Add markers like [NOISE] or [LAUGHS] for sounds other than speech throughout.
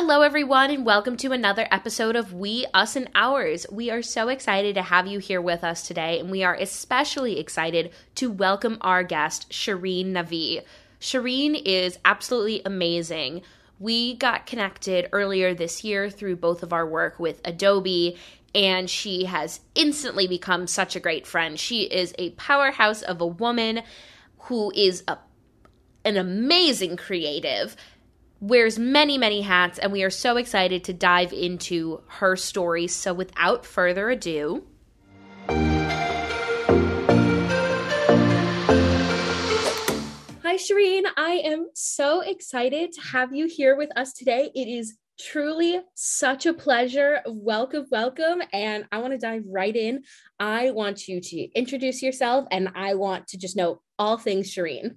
Hello, everyone, and welcome to another episode of We, Us, and Ours. We are so excited to have you here with us today, and we are especially excited to welcome our guest, Shirin Nahvi. Shirin is absolutely amazing. We got connected earlier this year through both of our work with Adobe, and she has instantly become such a great friend. She is a powerhouse of a woman who is a, an amazing creative wears many, many hats, and we are so excited to dive into her story. So, without further ado, Hi, Shirin. I am so excited to have you here with us today. It is truly such a pleasure. Welcome, welcome. And I want to dive right in. I want you to introduce yourself and I want to just know all things Shirin.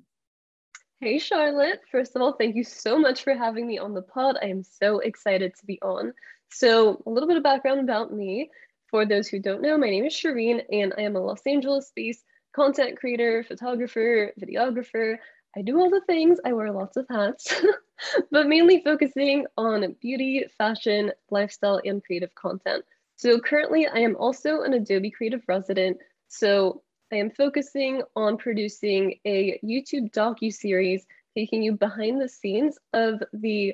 Hey, Charlotte. First of all, thank you so much for having me on the pod. I am so excited to be on. So, a little bit of background about me. For those who don't know, my name is Shirin, and I am a Los Angeles based content creator, photographer, videographer. I do all the things, I wear lots of hats, [LAUGHS] but mainly focusing on beauty, fashion, lifestyle, and creative content. So, currently, I am also an Adobe Creative Resident. So, I am focusing on producing a YouTube docu-series taking you behind the scenes of the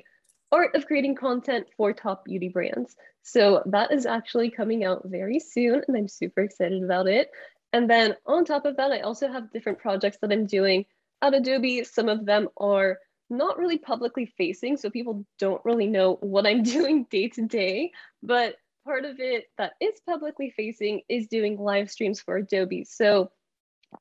art of creating content for top beauty brands. So that is actually coming out very soon and I'm super excited about it. And then on top of that, I also have different projects that I'm doing at Adobe. Some of them are not really publicly facing, so people don't really know what I'm [LAUGHS] doing day to day, but part of it that is publicly facing is doing live streams for Adobe. So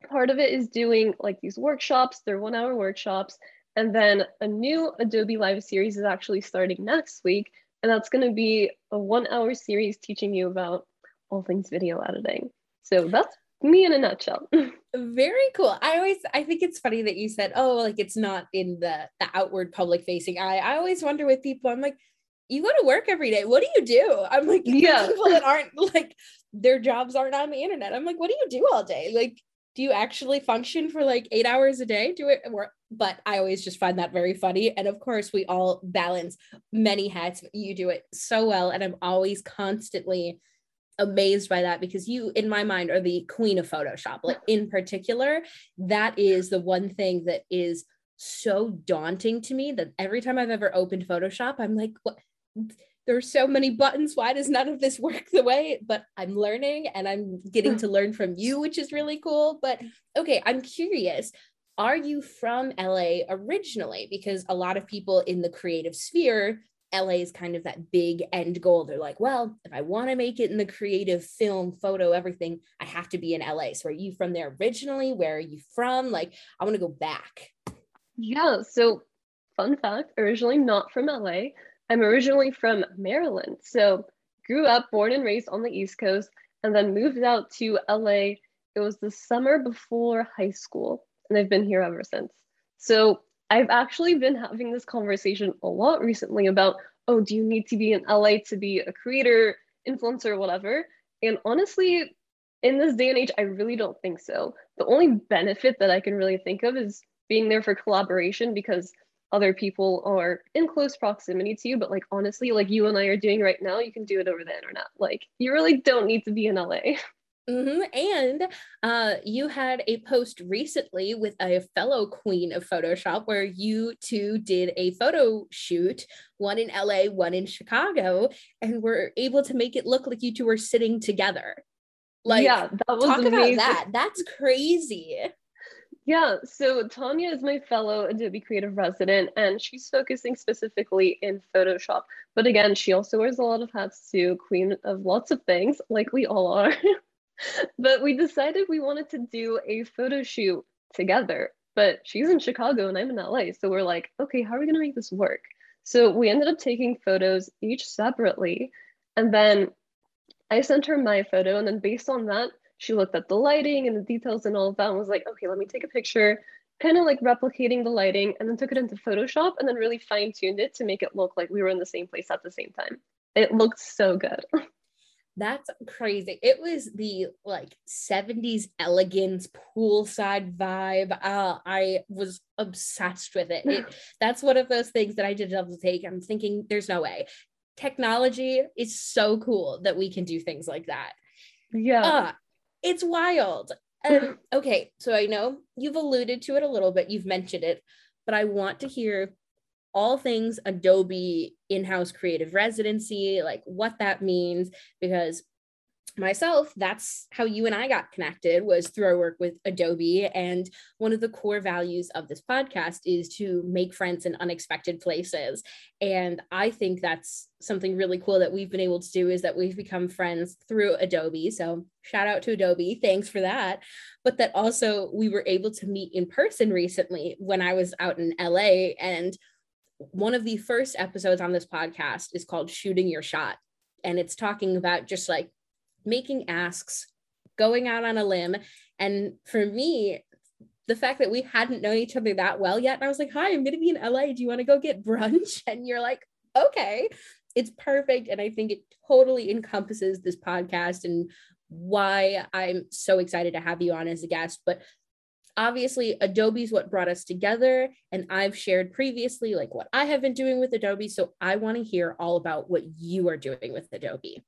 part of it is doing like these workshops, they're one hour workshops. And then a new Adobe Live series is actually starting next week. And that's going to be a one hour series teaching you about all things video editing. So that's me in a nutshell. [LAUGHS] Very cool. I always I think it's funny that you said, oh, like it's not in the the outward public facing eye. I always wonder with people, I'm like, you go to work every day. What do you do? I'm like, [LAUGHS] yeah, people that aren't like their jobs aren't on the internet. I'm like, what do you do all day? Like, do you actually function for like eight hours a day? Do it work? But I always just find that very funny. And of course, we all balance many hats. You do it so well. And I'm always constantly amazed by that because you in my mind are the queen of photoshop like in particular that is the one thing that is so daunting to me that every time I've ever opened Photoshop, I'm like, what? There's so many buttons. Why does none of this [LAUGHS] work the way? But I'm learning and I'm getting to learn from you, which is really cool. But okay, I'm curious. Are you from LA originally? Because a lot of people in the creative sphere, LA is kind of that big end goal. They're like, well, if I want to make it in the creative film, photo, everything, I have to be in LA. So are you from there originally? Where are you from? Like, I want to go back. Yeah. So, fun fact originally not from LA. I'm originally from Maryland. So, grew up, born and raised on the East Coast, and then moved out to LA. It was the summer before high school, and I've been here ever since. So, I've actually been having this conversation a lot recently about, oh, do you need to be in LA to be a creator, influencer, whatever? And honestly, in this day and age, I really don't think so. The only benefit that I can really think of is being there for collaboration because other people are in close proximity to you but like honestly like you and i are doing right now you can do it over the internet like you really don't need to be in la [LAUGHS] Mm-hmm. And uh, you had a post recently with a fellow queen of Photoshop where you two did a photo shoot, one in LA, one in Chicago, and were able to make it look like you two were sitting together. Like, yeah, that was talk amazing. about that. That's crazy. Yeah, so Tanya is my fellow Adobe Creative resident, and she's focusing specifically in Photoshop. But again, she also wears a lot of hats too, queen of lots of things, like we all are. [LAUGHS] but we decided we wanted to do a photo shoot together. But she's in Chicago and I'm in LA. So we're like, okay, how are we going to make this work? So we ended up taking photos each separately. And then I sent her my photo. And then based on that, she looked at the lighting and the details and all of that and was like, okay, let me take a picture, kind of like replicating the lighting, and then took it into Photoshop and then really fine tuned it to make it look like we were in the same place at the same time. It looked so good. [LAUGHS] That's crazy. It was the like 70s elegance poolside vibe. Uh, I was obsessed with it. it. [LAUGHS] That's one of those things that I did double take. I'm thinking there's no way. Technology is so cool that we can do things like that. Yeah. Uh, it's wild. Um, okay, so I know you've alluded to it a little bit, you've mentioned it, but I want to hear all things Adobe in house creative residency, like what that means, because myself that's how you and i got connected was through our work with adobe. And one of the core values of this podcast is to make friends in unexpected places. And i think that's something really cool that we've been able to do is that we've become friends through adobe. So shout out to adobe. Thanks for that. But that also we were able to meet in person recently when i was out in la and one of the first episodes on this podcast is called shooting your shot. And it's talking about just like making asks, going out on a limb. And for me, the fact that we hadn't known each other that well yet, and I was like, Hi, I'm going to be in LA. Do you want to go get brunch? [LAUGHS] And you're like, Okay, it's perfect. And I think it totally encompasses this podcast and why I'm so excited to have you on as a guest. But obviously adobe is what brought us together and i've shared previously like what i have been doing with adobe so i want to hear all about what you are doing with adobe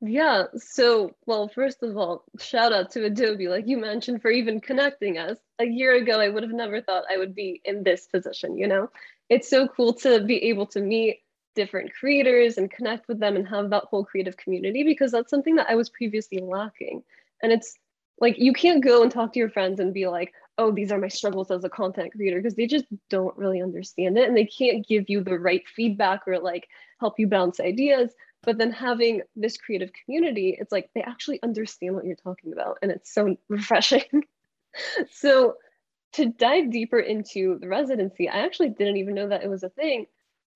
yeah. So, well, first of all, shout out to Adobe, like you mentioned, for even connecting us. A year ago, I would have never thought I would be in this position, you know? It's so cool to be able to meet different creators and connect with them and have that whole creative community because that's something that I was previously lacking. And it's like you can't go and talk to your friends and be like, oh, these are my struggles as a content creator because they just don't really understand it and they can't give you the right feedback or like help you bounce ideas but then having this creative community it's like they actually understand what you're talking about and it's so [LAUGHS] refreshing. So to dive deeper into the residency i actually didn't even know that it was a thing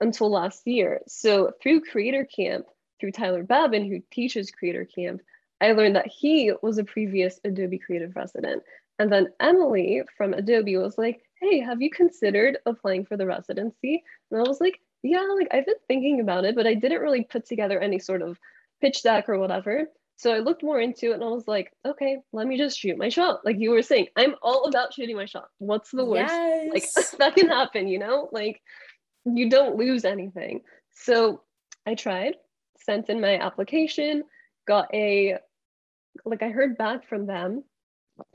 until last year. So through creator camp through tyler babin who teaches creator camp i learned that he was a previous adobe creative resident. And then emily from adobe was like hey have you considered applying for the residency? And i was like yeah, like I've been thinking about it, but I didn't really put together any sort of pitch deck or whatever. So I looked more into it and I was like, okay, let me just shoot my shot. Like you were saying, I'm all about shooting my shot. What's the worst? Yes. Like [LAUGHS] that can happen, you know? Like you don't lose anything. So I tried, sent in my application, got a like I heard back from them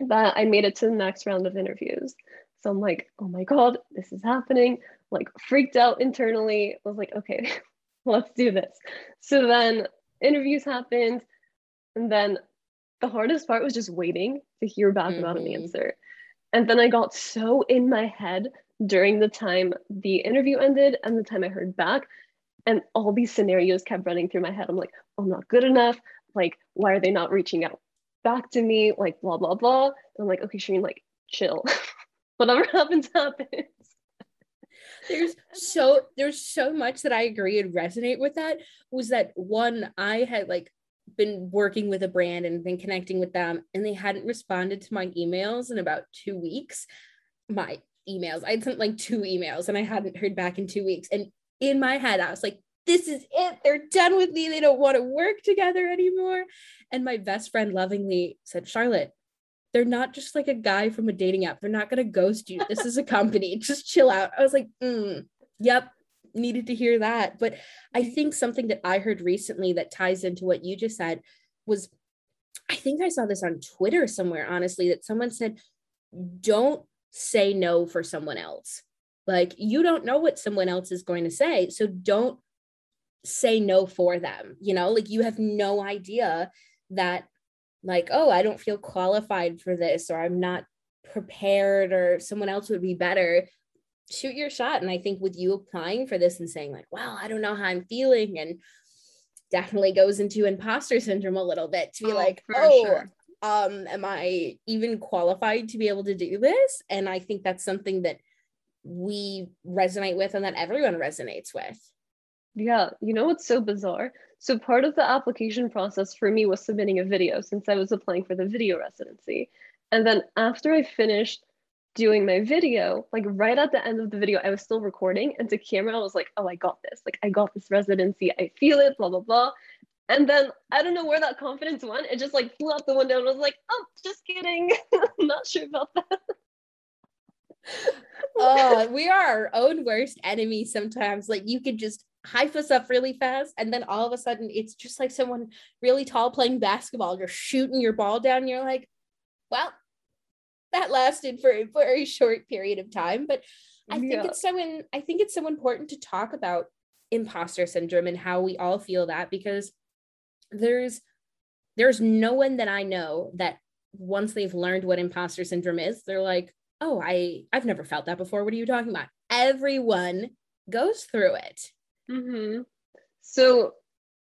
that I made it to the next round of interviews. So I'm like, oh my God, this is happening. Like freaked out internally. I was like, okay, [LAUGHS] let's do this. So then interviews happened. And then the hardest part was just waiting to hear back mm-hmm. about an mm-hmm. answer. And then I got so in my head during the time the interview ended and the time I heard back. And all these scenarios kept running through my head. I'm like, oh, I'm not good enough. Like, why are they not reaching out back to me? Like, blah, blah, blah. And I'm like, okay, Shirin, like, chill. [LAUGHS] whatever [LAUGHS] happens happens. There's so there's so much that i agree and resonate with that was that one i had like been working with a brand and been connecting with them and they hadn't responded to my emails in about two weeks. My emails i'd sent like two emails and i hadn't heard back in two weeks and in my head i was like this is it. They're done with me. They don't want to work together anymore. And my best friend lovingly said charlotte they're not just like a guy from a dating app. They're not going to ghost you. This is a company. [LAUGHS] just chill out. I was like, mm, yep, needed to hear that. But I think something that I heard recently that ties into what you just said was I think I saw this on Twitter somewhere, honestly, that someone said, don't say no for someone else. Like, you don't know what someone else is going to say. So don't say no for them. You know, like you have no idea that like, oh, I don't feel qualified for this, or I'm not prepared, or someone else would be better, shoot your shot. And I think with you applying for this and saying, like, well, I don't know how I'm feeling, and definitely goes into imposter syndrome a little bit to be oh, like, oh, sure. um, am I even qualified to be able to do this? And I think that's something that we resonate with and that everyone resonates with. Yeah, you know what's so bizarre? So part of the application process for me was submitting a video since I was applying for the video residency. And then after I finished doing my video, like right at the end of the video, I was still recording and to camera, I was like, oh, I got this. Like I got this residency. I feel it, blah, blah, blah. And then I don't know where that confidence went. It just like flew out the window and I was like, oh, just kidding. [LAUGHS] Not sure about that. oh, we are our own worst enemy sometimes. Like you could just hype us up really fast and then all of a sudden it's just like someone really tall playing basketball. You're shooting your ball down you're like well that lasted for a very short period of time. But i yeah. think it's so in, i think it's so important to talk about imposter syndrome and how we all feel that because there's there's no one that i know that once they've learned what imposter syndrome is they're like oh i i've never felt that before. What are you talking about? Everyone goes through it Mm-hmm. So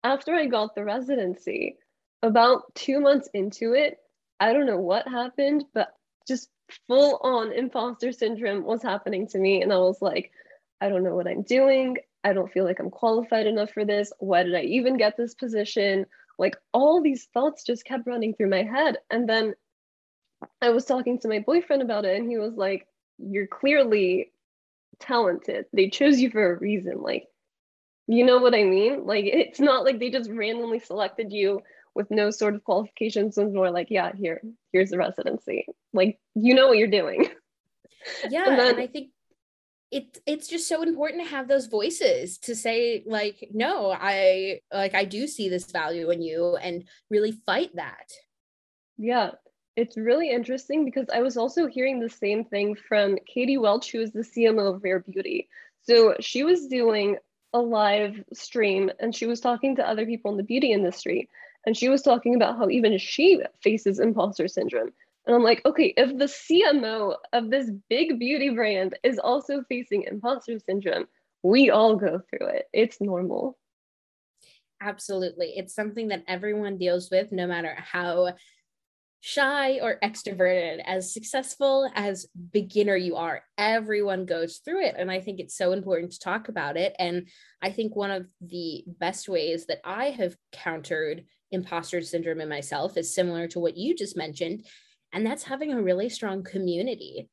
after I got the residency, about two months into it, I don't know what happened, but just full on imposter syndrome was happening to me. And I was like, I don't know what I'm doing. I don't feel like I'm qualified enough for this. Why did I even get this position? Like all these thoughts just kept running through my head. And then I was talking to my boyfriend about it, and he was like, You're clearly talented. They chose you for a reason. Like, you know what I mean? Like it's not like they just randomly selected you with no sort of qualifications and more like, yeah, here, here's the residency. Like you know what you're doing. [LAUGHS] Yeah. and, then, and I think it it's just so important to have those voices to say like no i like i do see this value in you and really fight that yeah it's really interesting because i was also hearing the same thing from katie welch who is the cmo of rare beauty so she was doing a live stream and she was talking to other people in the beauty industry and she was talking about how even she faces imposter syndrome. And i'm like okay if the cmo of this big beauty brand is also facing imposter syndrome we all go through it. It's normal. Absolutely. It's something that everyone deals with no matter how shy or extroverted, as successful as beginner you are, everyone goes through it. And I think it's so important to talk about it. And I think one of the best ways that I have countered imposter syndrome in myself is similar to what you just mentioned. And that's having a really strong community.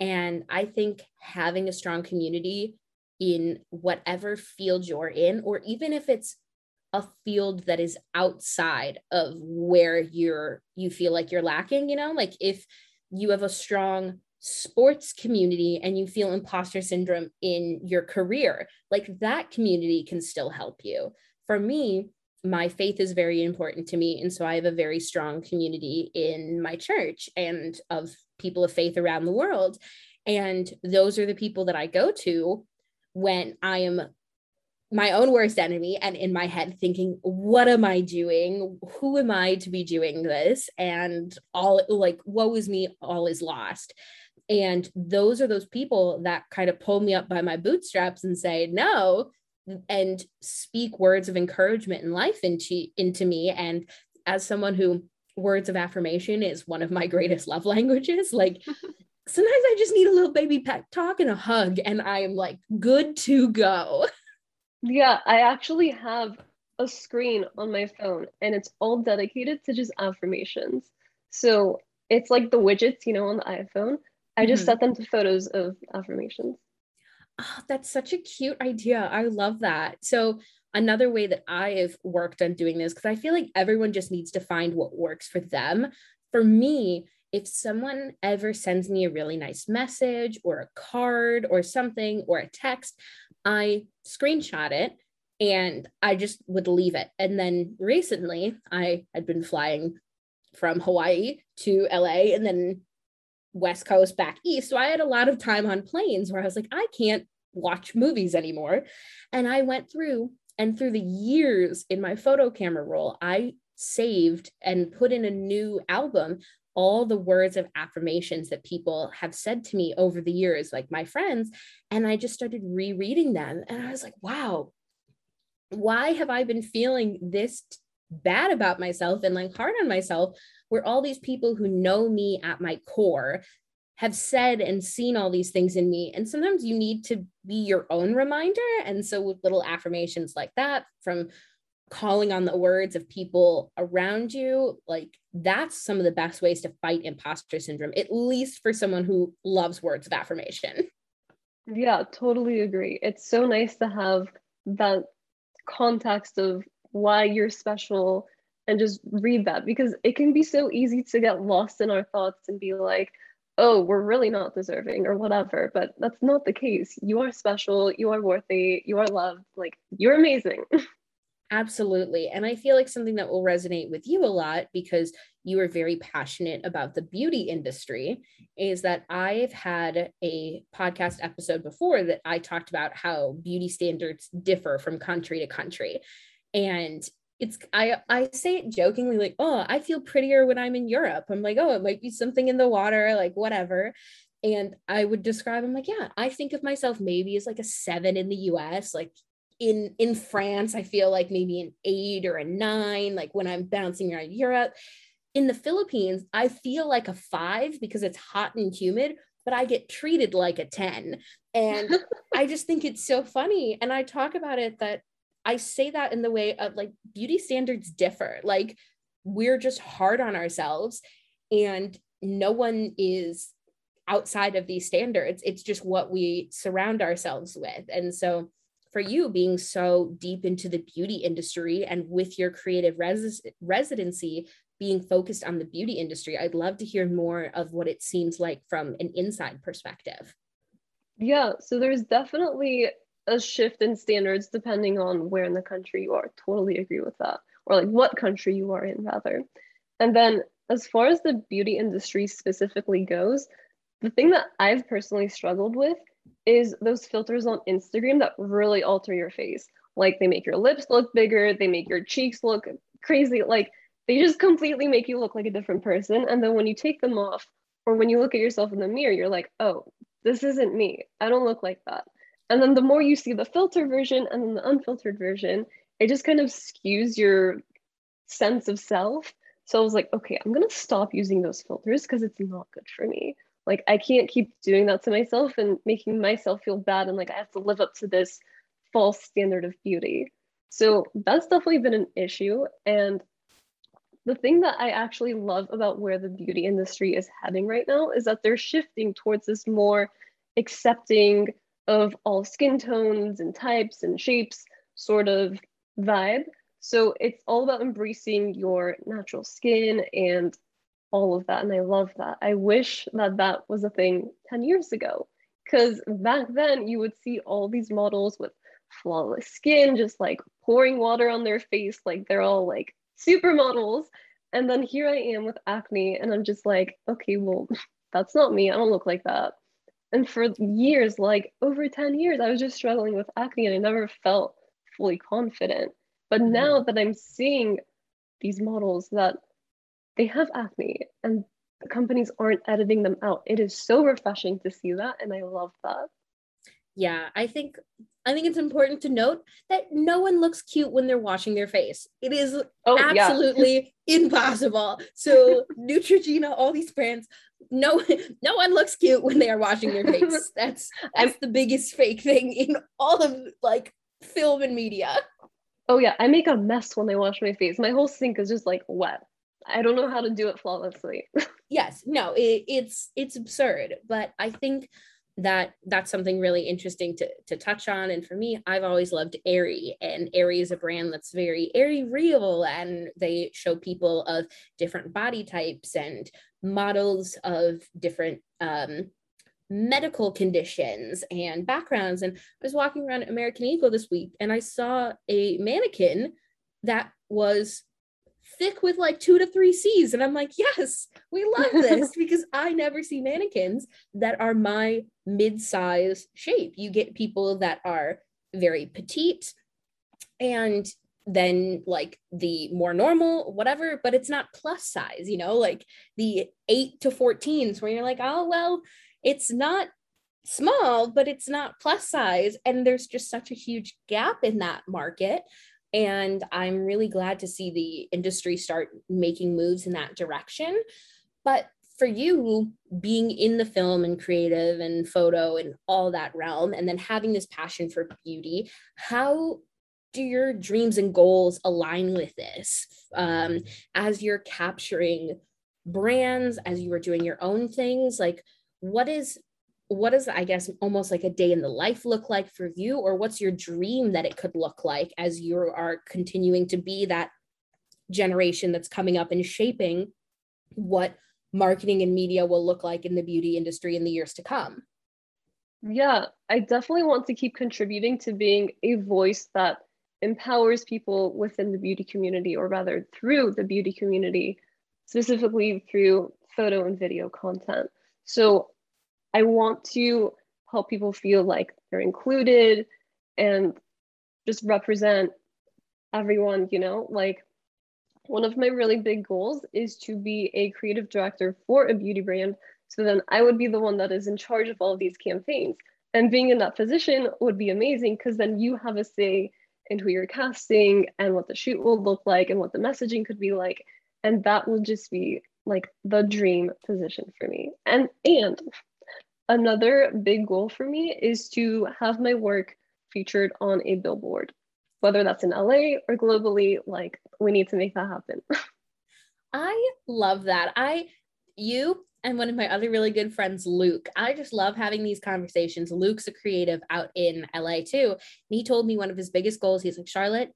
And I think having a strong community in whatever field you're in, or even if it's a field that is outside of where you're you feel like you're lacking you know? Like if you have a strong sports community and you feel imposter syndrome in your career like that community can still help you. For me my faith is very important to me and so i have a very strong community in my church and of people of faith around the world. And those are the people that i go to when i am my own worst enemy and in my head thinking what am i doing? Who am i to be doing this? And all like woe is me all is lost. And those are those people that kind of pull me up by my bootstraps and say no and speak words of encouragement and life into into me. And as someone who words of affirmation is one of my greatest love [LAUGHS] languages like [LAUGHS] sometimes i just need a little baby pet talk and a hug and i am like good to go [LAUGHS] Yeah, I actually have a screen on my phone and it's all dedicated to just affirmations. So it's like the widgets, you know, on the iPhone. I just mm-hmm. set them to photos of affirmations. Oh, that's such a cute idea. I love that. So another way that I have worked on doing this, because I feel like everyone just needs to find what works for them. For me, if someone ever sends me a really nice message or a card or something or a text, I screenshot it and I just would leave it. And then recently, I had been flying from Hawaii to LA and then West Coast back east. So I had a lot of time on planes where I was like, I can't watch movies anymore. And I went through and through the years in my photo camera roll, I saved and put in a new album all the words of affirmations that people have said to me over the years, like my friends. And I just started rereading them. And I was like, wow, why have I been feeling this bad about myself and like hard on myself? Where all these people who know me at my core have said and seen all these things in me. And sometimes you need to be your own reminder. And so, with little affirmations like that from calling on the words of people around you, like that's some of the best ways to fight imposter syndrome, at least for someone who loves words of affirmation. Yeah, totally agree. It's so nice to have that context of why you're special and just read that because it can be so easy to get lost in our thoughts and be like, oh, we're really not deserving or whatever. But that's not the case. You are special, you are worthy, you are loved, like you're amazing. [LAUGHS] Absolutely. And I feel like something that will resonate with you a lot because you are very passionate about the beauty industry is that I've had a podcast episode before that I talked about how beauty standards differ from country to country. And it's I I say it jokingly like, "Oh, I feel prettier when I'm in Europe." I'm like, "Oh, it might be something in the water, like whatever." And I would describe I'm like, "Yeah, I think of myself maybe as like a 7 in the US, like in in France, I feel like maybe an eight or a nine, like when I'm bouncing around Europe. In the Philippines, I feel like a five because it's hot and humid, but I get treated like a 10. And [LAUGHS] I just think it's so funny. And I talk about it that I say that in the way of like beauty standards differ. Like we're just hard on ourselves and no one is outside of these standards. It's just what we surround ourselves with. And so for you being so deep into the beauty industry and with your creative res- residency being focused on the beauty industry, I'd love to hear more of what it seems like from an inside perspective. Yeah, so there's definitely a shift in standards depending on where in the country you are. Totally agree with that. Or like what country you are in, rather. And then as far as the beauty industry specifically goes, the thing that I've personally struggled with is those filters on Instagram that really alter your face. Like they make your lips look bigger, they make your cheeks look crazy. Like they just completely make you look like a different person. And then when you take them off, or when you look at yourself in the mirror, you're like, oh, this isn't me. I don't look like that. And then the more you see the filter version and then the unfiltered version, it just kind of skews your sense of self. So I was like, okay, I'm gonna stop using those filters because it's not good for me like i can't keep doing that to myself and making myself feel bad and like i have to live up to this false standard of beauty. So that's definitely been an issue. And the thing that i actually love about where the beauty industry is heading right now is that they're shifting towards this more accepting of all skin tones and types and shapes sort of vibe. So it's all about embracing your natural skin and all of that and i love that. I wish that that was a thing 10 years ago because back then you would see all these models with flawless skin just like pouring water on their face like they're all like supermodels. And then here i am with acne and i'm just like okay well [LAUGHS] that's not me. I don't look like that. And for years like over 10 years i was just struggling with acne and i never felt fully confident. But mm-hmm. now that i'm seeing these models that they have acne and the companies aren't editing them out. It is so refreshing to see that and I love that. Yeah, I think I think it's important to note that no one looks cute when they're washing their face. It is oh, absolutely yeah. [LAUGHS] impossible. So Neutrogena, all these brands, no [LAUGHS] no one looks cute when they are washing their face. [LAUGHS] That's that's the biggest fake thing in all of like film and media. Oh yeah, I make a mess when I wash my face. My whole sink is just like wet. I don't know how to do it flawlessly. [LAUGHS] yes, no, it, it's it's absurd, but I think that that's something really interesting to to touch on. And for me, I've always loved Aerie, and Aerie is a brand that's very Aerie real, and they show people of different body types and models of different um, medical conditions and backgrounds. And I was walking around American Eagle this week, and I saw a mannequin that was thick with like two to three C's. And I'm like, yes, we love [LAUGHS] this because I never see mannequins that are my mid size shape. You get people that are very petite and then like the more normal, whatever, but it's not plus size, you know, like the eight to 14s where you're like, oh, well, it's not small, but it's not plus size. And there's just such a huge gap in that market and I'm really glad to see the industry start making moves in that direction. But for you, being in the film and creative and photo and all that realm, and then having this passion for beauty, how do your dreams and goals align with this um, as you're capturing brands, as you are doing your own things? Like, what is what does i guess almost like a day in the life look like for you? Or what's your dream that it could look like as you are continuing to be that generation that's coming up and shaping what marketing and media will look like in the beauty industry in the years to come? Yeah i definitely want to keep contributing to being a voice that empowers people within the beauty community or rather through the beauty community specifically through photo and video content. So I want to help people feel like they're included and just represent everyone, you know, like one of my really big goals is to be a creative director for a beauty brand. So then I would be the one that is in charge of all of these campaigns. And being in that position would be amazing because then you have a say in who you're casting and what the shoot will look like and what the messaging could be like. And that will just be like the dream position for me. And and Another big goal for me is to have my work featured on a billboard, whether that's in LA or globally. Like, we need to make that happen. [LAUGHS] I love that. I, you, and one of my other really good friends, Luke. I just love having these conversations. Luke's a creative out in LA too. And he told me one of his biggest goals. He's like, Charlotte,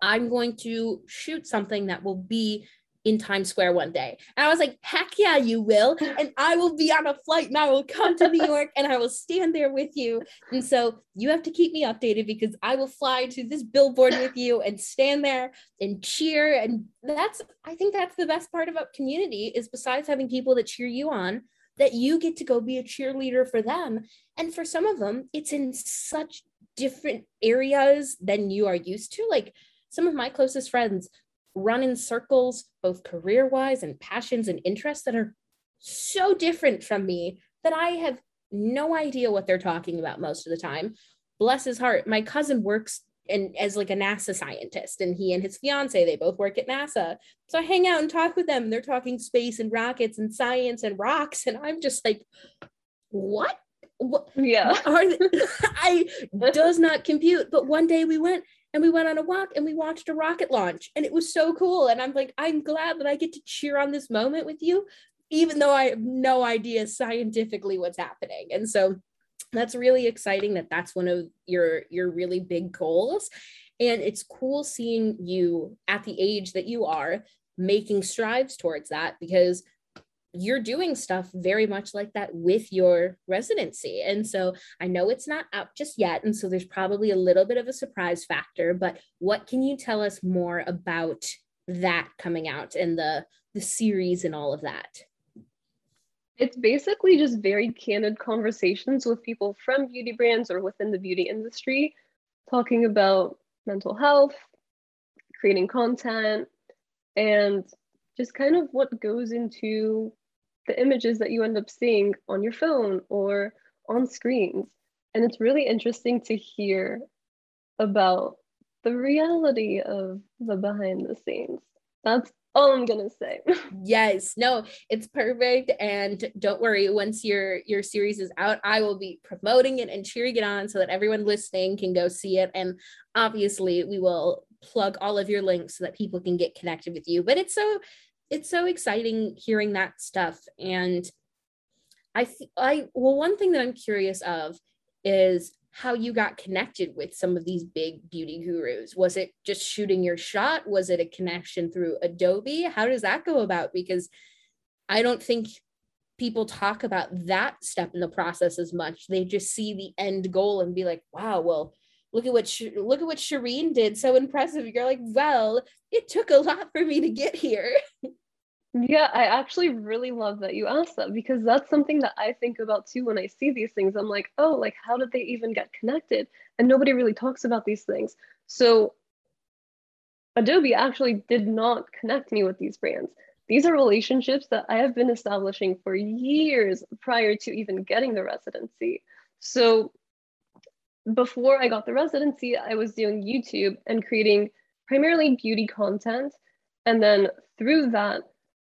I'm going to shoot something that will be in Times Square one day. And I was like, heck yeah, you will. [LAUGHS] And I will be on a flight and I will come to New [LAUGHS] York and I will stand there with you. And so you have to keep me updated because I will fly to this billboard with you and stand there and cheer. And that's, I think that's the best part about community is besides having people that cheer you on, that you get to go be a cheerleader for them. And for some of them, it's in such different areas than you are used to. Like some of my closest friends run in circles, both career wise and passions and interests that are so different from me that I have no idea what they're talking about most of the time. Bless his heart. My cousin works and as like a NASA scientist, and he and his fiance they both work at NASA. So I hang out and talk with them. And they're talking space and rockets and science and rocks, and I'm just like, what? What? Yeah, what are [LAUGHS] I does not compute. But one day we went and we went on a walk and we watched a rocket launch and it was so cool. And i'm like i'm glad that i get to cheer on this moment with you even though i have no idea scientifically what's happening. And so that's really exciting that that's one of your your really big goals. And it's cool seeing you at the age that you are making strides towards that because you're doing stuff very much like that with your residency. And so I know it's not out just yet. And so there's probably a little bit of a surprise factor, but what can you tell us more about that coming out and the the series and all of that? It's basically just very candid conversations with people from beauty brands or within the beauty industry, talking about mental health, creating content, and just kind of what goes into the images that you end up seeing on your phone or on screens. And it's really interesting to hear about the reality of the behind the scenes. That's all I'm gonna say. [LAUGHS] yes, no, it's perfect. And don't worry, once your your series is out, I will be promoting it and cheering it on so that everyone listening can go see it. And obviously, we will plug all of your links so that people can get connected with you. But it's so it's so exciting hearing that stuff. And i i well one thing that i'm curious of is how you got connected with some of these big beauty gurus. Was it just shooting your shot? Was it a connection through adobe? How does that go about? Because i don't think people talk about that step in the process as much. They just see the end goal and be like wow well look at what Sh- look at what Shirin did. So impressive. You're like well it took a lot for me to get here [LAUGHS] Yeah, I actually really love that you asked that because that's something that I think about too when I see these things. I'm like, oh, like how did they even get connected? And nobody really talks about these things. So Adobe actually did not connect me with these brands. These are relationships that I have been establishing for years prior to even getting the residency. So before I got the residency, I was doing YouTube and creating primarily beauty content. And then through that,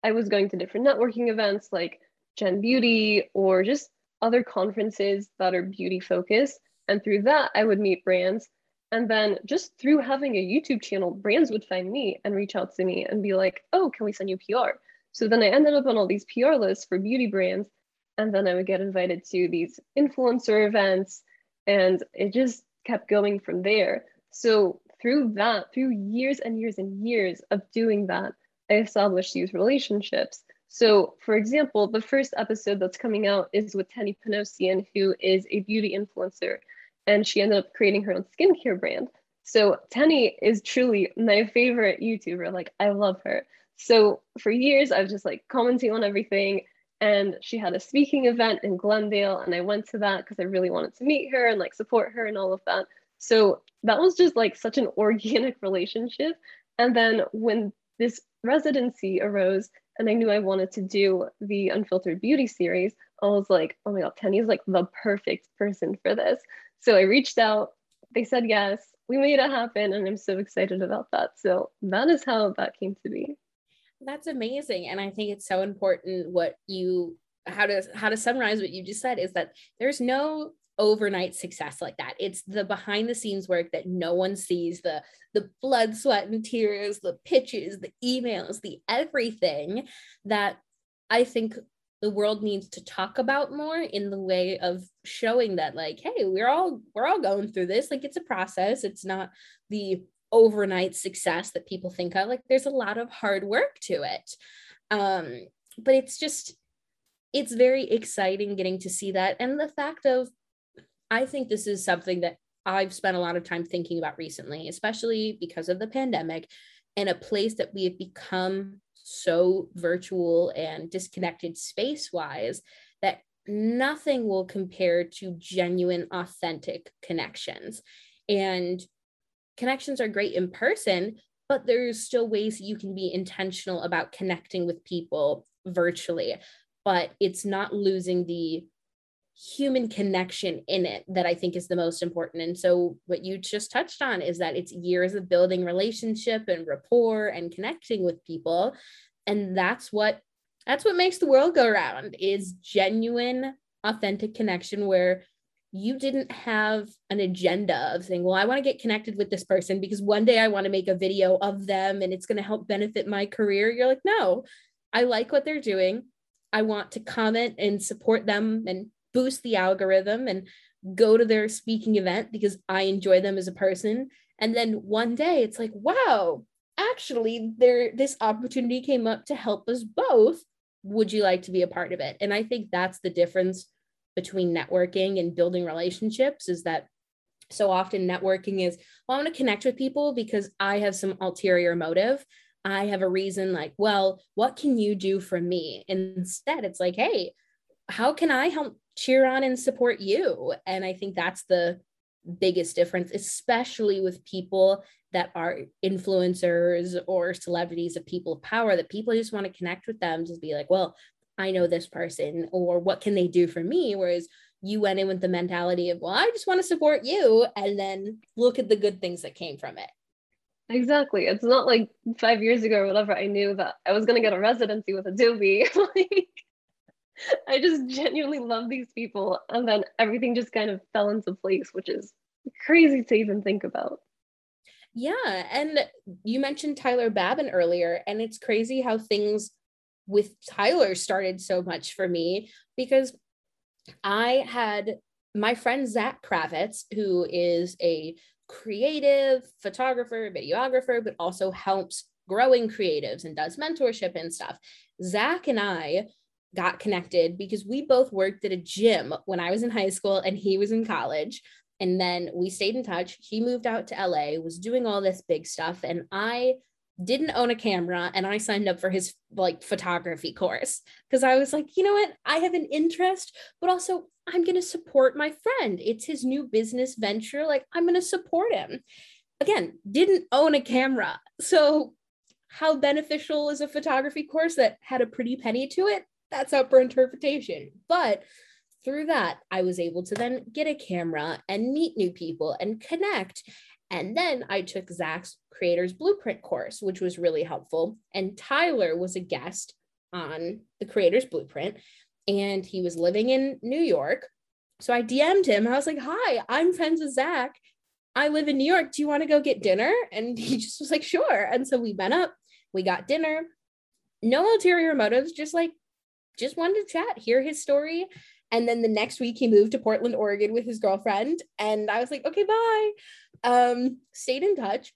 I was going to different networking events like Gen Beauty or just other conferences that are beauty focused. And through that, I would meet brands. And then just through having a YouTube channel, brands would find me and reach out to me and be like, oh, can we send you PR? So then I ended up on all these PR lists for beauty brands. And then I would get invited to these influencer events, and it just kept going from there. So through that, through years and years and years of doing that, Established these relationships. So, for example, the first episode that's coming out is with Teni Panosian, who is a beauty influencer, and she ended up creating her own skincare brand. So, Teni is truly my favorite YouTuber. Like, I love her. So, for years, I was just like commenting on everything. And she had a speaking event in Glendale, and I went to that because I really wanted to meet her and like support her and all of that. So, that was just like such an [LAUGHS] organic relationship. And then when this residency arose and I knew I wanted to do the Unfiltered Beauty series, I was like, oh my God, Teni is like the perfect person for this. So I reached out, they said yes, we made it happen, and I'm so excited about that. So that is how that came to be. That's amazing. And I think it's so important what you how to how to summarize what you just said is that there's no overnight success like that. It's the behind the scenes work that no one sees, the the blood, sweat and tears, the pitches, the emails, the everything that I think the world needs to talk about more in the way of showing that like hey, we're all we're all going through this. Like it's a process. It's not the overnight success that people think of. Like there's a lot of hard work to it. Um but it's just it's very exciting getting to see that and the fact of I think this is something that I've spent a lot of time thinking about recently, especially because of the pandemic and a place that we have become so virtual and disconnected space wise that nothing will compare to genuine, authentic connections. And connections are great in person, but there's still ways you can be intentional about connecting with people virtually. But it's not losing the human connection in it that I think is the most important. And so, what you just touched on is that it's years of building relationship and rapport and connecting with people. And that's what that's what makes the world go round is genuine authentic connection where you didn't have an agenda of saying well i want to get connected with this person because one day i want to make a video of them and it's going to help benefit my career you're like no i like what they're doing i want to comment and support them and boost the algorithm and go to their speaking event because I enjoy them as a person. And then one day it's like, wow, actually there this opportunity came up to help us both. Would you like to be a part of it? And I think that's the difference between networking and building relationships is that so often networking is, well, I want to connect with people because I have some ulterior motive. I have a reason like, well, what can you do for me? Instead, it's like, hey, how can I help cheer on and support you. And I think that's the biggest difference, especially with people that are influencers or celebrities of people of power, that people just want to connect with them, just be like, well, I know this person, or what can they do for me? Whereas you went in with the mentality of, well, I just want to support you, and then look at the good things that came from it. Exactly. It's not like five years ago or whatever, I knew that I was going to get a residency with Adobe. [LAUGHS] like, [LAUGHS] I just genuinely love these people. And then everything just kind of fell into place, which is crazy to even think about. Yeah. And you mentioned Tyler Babin earlier, and it's crazy how things with Tyler started so much for me because I had my friend Zach Kravitz, who is a creative photographer, videographer, but also helps growing creatives and does mentorship and stuff. Zach and I got connected because we both worked at a gym when I was in high school and he was in college. And then we stayed in touch. He moved out to LA, was doing all this big stuff. And I didn't own a camera and I signed up for his like photography course because I was like, you know what? I have an interest, but also I'm going to support my friend. It's his new business venture. Like, I'm going to support him. Again, didn't own a camera. So, how beneficial is a photography course that had a pretty penny to it? That's up for interpretation. But through that, I was able to then get a camera and meet new people and connect. And then I took Zach's Creators Blueprint course, which was really helpful. And Tyler was a guest on the Creators Blueprint, and he was living in New York. So I DM'd him. I was like, Hi, I'm friends with Zach. I live in New York. Do you want to go get dinner? And he [LAUGHS] just was like, Sure. And so we went up, we got dinner. No ulterior motives, just like just wanted to chat, hear his story. And then the next week he moved to Portland, Oregon with his girlfriend. And I was like, okay, bye. Um, stayed in touch.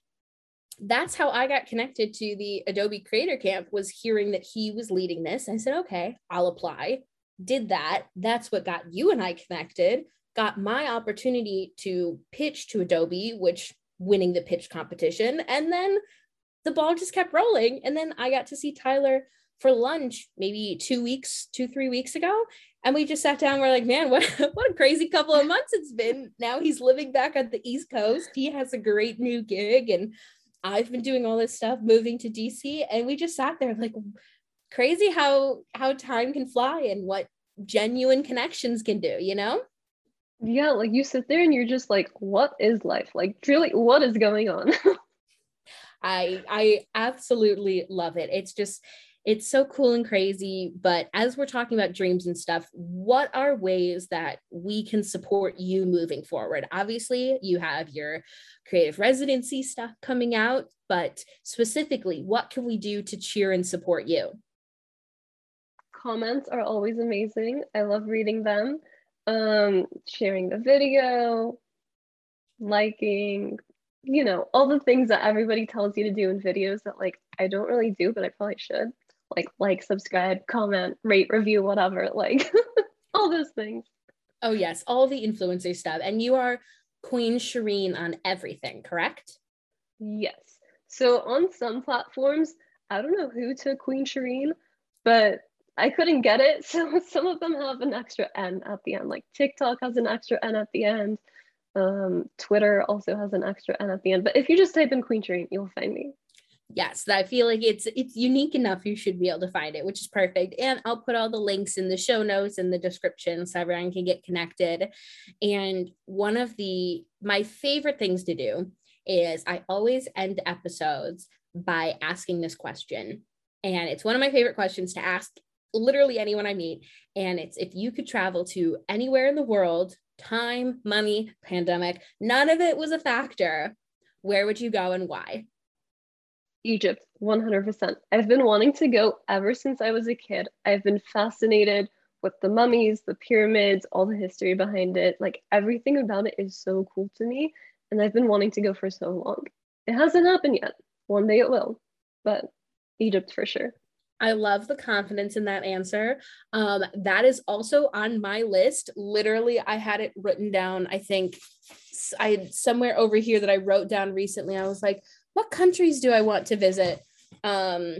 That's how I got connected to the Adobe Creator Camp was hearing that he was leading this. I said, okay, I'll apply. Did that. That's what got you and I connected. Got my opportunity to pitch to Adobe, which winning the pitch competition. And then the ball just kept rolling. And then I got to see Tyler for lunch maybe two weeks, two, three weeks ago. And we just sat down. We're like, man, [LAUGHS] what, what a crazy couple of months it's been. Now he's living back on the East Coast. He has a great new gig. And I've been doing all this stuff, moving to DC. And we just sat there like crazy how how time can fly and what genuine connections can do, you know? Yeah, like you sit there and you're just like, what is life? Like really, what is going on? [LAUGHS] I I absolutely love it. It's just it's so cool and crazy. But as we're talking about dreams and stuff, what are ways that we can support you moving forward? Obviously, you have your creative residency stuff coming out, but specifically, what can we do to cheer and support you? Comments are always amazing. I love reading them. Um, sharing the video, liking, you know, all the things that everybody tells you to do in videos that like I don't really do, but I probably should. Like like, subscribe, comment, rate, review, whatever. [LAUGHS] Like all those things. Oh yes, all the influencer stuff. And you are Queen Shirin on everything, correct? Yes. So on some platforms, I don't know who took Queen Shirin, but I couldn't get it. [LAUGHS] So some of them have an extra N at the end. Like TikTok has an extra N at the end. Um, Twitter also has an extra N at the end. But if you just type in Queen Shirin, you'll find me. Yes, I feel like it's it's unique enough you should be able to find it, which is perfect. And I'll put all the links in the show notes and the description so everyone can get connected. And one of the my favorite things to do is I always end episodes by asking this question. And it's one of my favorite questions to ask literally anyone I meet. And it's if you could travel to anywhere in the world, time, money, pandemic, none of it was a factor, where would you go and why? Egypt, 100%. I've been wanting to go ever since I was a kid. I've been fascinated with the mummies, the pyramids, all the history behind it. Like everything about it is so cool to me. And I've been wanting to go for so long. It hasn't happened yet. One day it will, but Egypt for sure. I love the confidence in that answer. Um, that is also on my list. Literally, I had it written down. I think I somewhere over here that I wrote down recently. I was like, what countries do I want to visit? Um,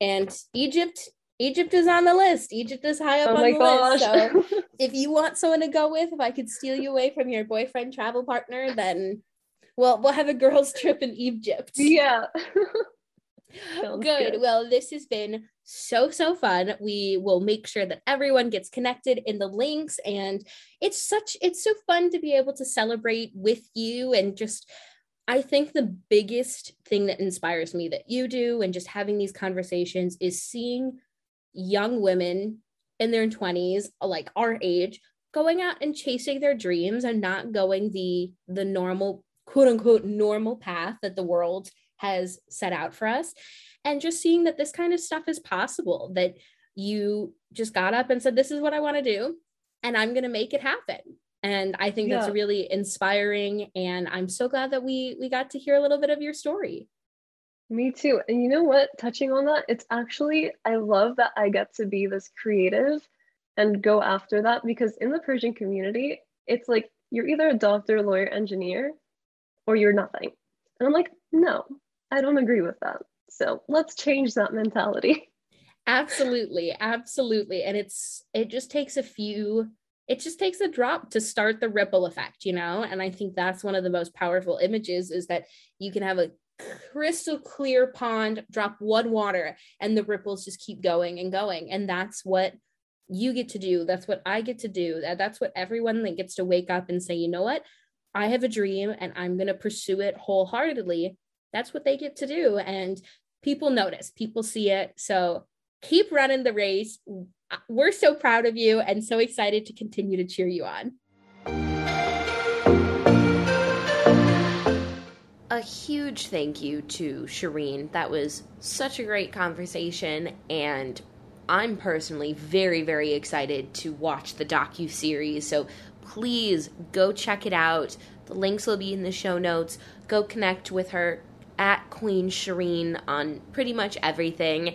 and Egypt, Egypt is on the list. Egypt is high up oh on the gosh. list. So [LAUGHS] if you want someone to go with, if I could steal you away from your boyfriend travel partner, then well, we'll have a girls' [LAUGHS] trip in Egypt. Yeah. [LAUGHS] good. good. Well, this has been so so fun. We will make sure that everyone gets connected in the links and it's such it's so fun to be able to celebrate with you and just I think the biggest thing that inspires me that you do and just having these conversations is seeing young women in their 20s, like our age, going out and chasing their dreams and not going the the normal quote unquote normal path that the world has set out for us. And just seeing that this kind of stuff is possible that you just got up and said this is what I want to do and I'm going to make it happen and i think yeah. that's really inspiring and i'm so glad that we we got to hear a little bit of your story. Me too. And you know what? Touching on that it's actually i love that i get to be this creative and go after that because in the persian community it's like you're either a doctor lawyer engineer or you're nothing. And i'm like no i don't agree with that. So let's change that mentality. [LAUGHS] Absolutely absolutely. And it's it just takes a few it just takes a drop to start the ripple effect, you know? And I think that's one of the most powerful images is that you can have a crystal clear pond, drop one water, and the ripples just keep going and going. And that's what you get to do. That's what I get to do. That's what everyone that gets to wake up and say, you know what? I have a dream and I'm going to pursue it wholeheartedly. That's what they get to do. And people notice, people see it. So keep running the race we're so proud of you and so excited to continue to cheer you on. A huge thank you to Shirin. That was such a great conversation and I'm personally very, very excited to watch the docu series. So please go check it out. The links will be in the show notes. Go connect with her at Queen Shirin on pretty much everything.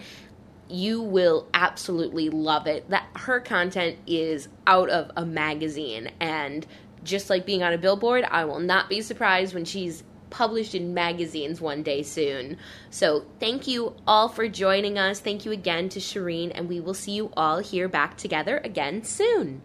You will absolutely love it. That her content is out of a magazine and just like being on a billboard, I will not be surprised when she's published in magazines one day soon. So, thank you all for joining us. Thank you again to Shirin, and we will see you all here back together again soon.